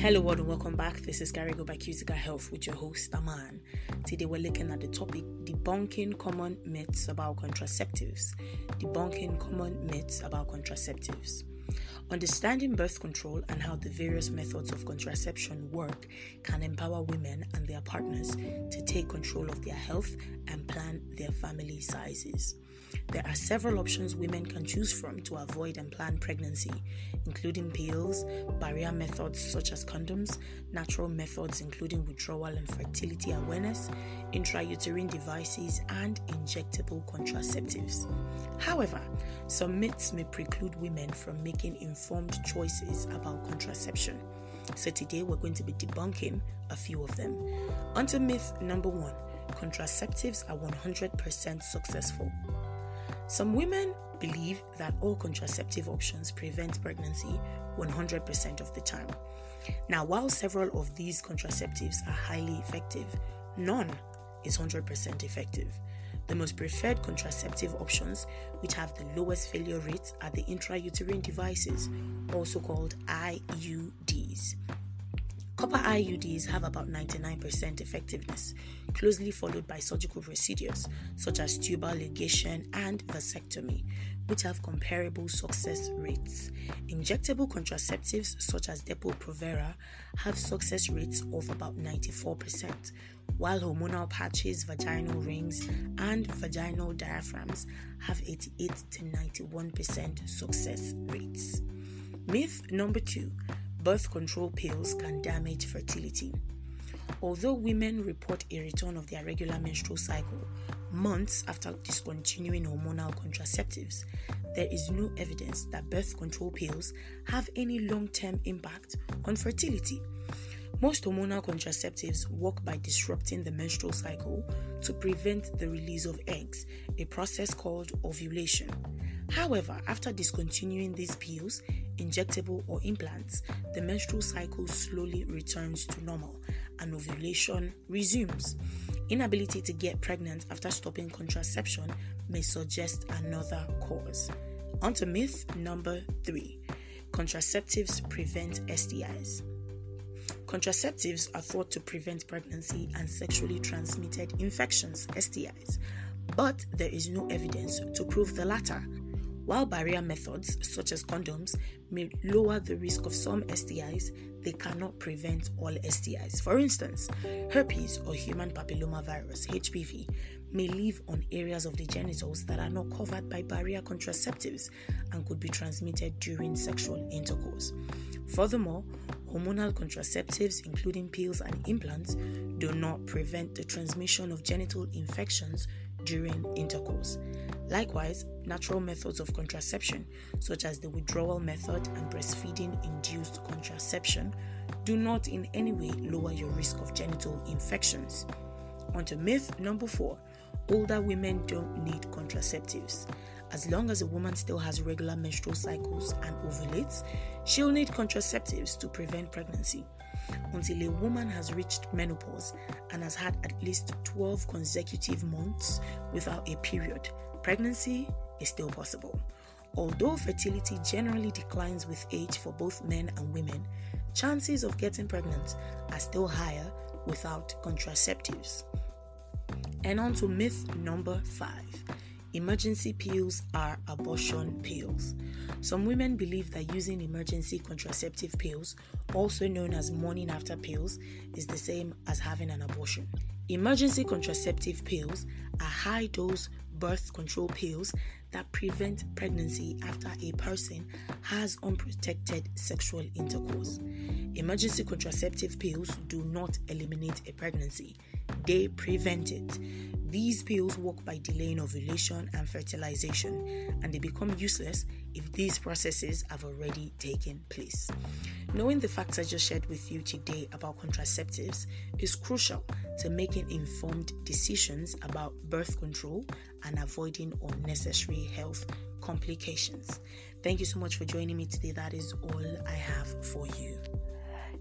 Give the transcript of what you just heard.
Hello, world, and welcome back. This is Carigo by Cutica Health with your host, Aman. Today, we're looking at the topic debunking common myths about contraceptives. Debunking common myths about contraceptives. Understanding birth control and how the various methods of contraception work can empower women and their partners to take control of their health and plan their family sizes. There are several options women can choose from to avoid and plan pregnancy, including pills, barrier methods such as condoms, natural methods including withdrawal and fertility awareness, intrauterine devices, and injectable contraceptives. However, some myths may preclude women from making informed choices about contraception. So today we're going to be debunking a few of them. Onto myth number one contraceptives are 100% successful. Some women believe that all contraceptive options prevent pregnancy 100% of the time. Now, while several of these contraceptives are highly effective, none is 100% effective. The most preferred contraceptive options, which have the lowest failure rates, are the intrauterine devices, also called IUDs. Copper IUDs have about 99% effectiveness, closely followed by surgical procedures such as tubal ligation and vasectomy, which have comparable success rates. Injectable contraceptives such as Depo-Provera have success rates of about 94%, while hormonal patches, vaginal rings, and vaginal diaphragms have 88 to 91% success rates. Myth number two birth control pills can damage fertility. Although women report a return of their regular menstrual cycle months after discontinuing hormonal contraceptives, there is no evidence that birth control pills have any long term impact on fertility. Most hormonal contraceptives work by disrupting the menstrual cycle to prevent the release of eggs, a process called ovulation. However, after discontinuing these pills, injectable or implants, the menstrual cycle slowly returns to normal and ovulation resumes. Inability to get pregnant after stopping contraception may suggest another cause. On to myth number three contraceptives prevent STIs. Contraceptives are thought to prevent pregnancy and sexually transmitted infections, STIs, but there is no evidence to prove the latter. While barrier methods, such as condoms, may lower the risk of some STIs, they cannot prevent all STIs. For instance, herpes or human papillomavirus (HPV) may live on areas of the genitals that are not covered by barrier contraceptives and could be transmitted during sexual intercourse. Furthermore, hormonal contraceptives, including pills and implants, do not prevent the transmission of genital infections during intercourse. Likewise, natural methods of contraception, such as the withdrawal method and breastfeeding induced contraception, do not in any way lower your risk of genital infections. On to myth number four older women don't need contraceptives. As long as a woman still has regular menstrual cycles and ovulates, she'll need contraceptives to prevent pregnancy. Until a woman has reached menopause and has had at least 12 consecutive months without a period, pregnancy is still possible. Although fertility generally declines with age for both men and women, chances of getting pregnant are still higher without contraceptives. And on to myth number five emergency pills are abortion pills. Some women believe that using emergency contraceptive pills, also known as morning after pills, is the same as having an abortion. Emergency contraceptive pills are high dose birth control pills that prevent pregnancy after a person has unprotected sexual intercourse. Emergency contraceptive pills do not eliminate a pregnancy, they prevent it. These pills work by delaying ovulation and fertilization, and they become useless if these processes have already taken place. Knowing the facts I just shared with you today about contraceptives is crucial to making informed decisions about birth control and avoiding unnecessary health complications. Thank you so much for joining me today. That is all I have for you.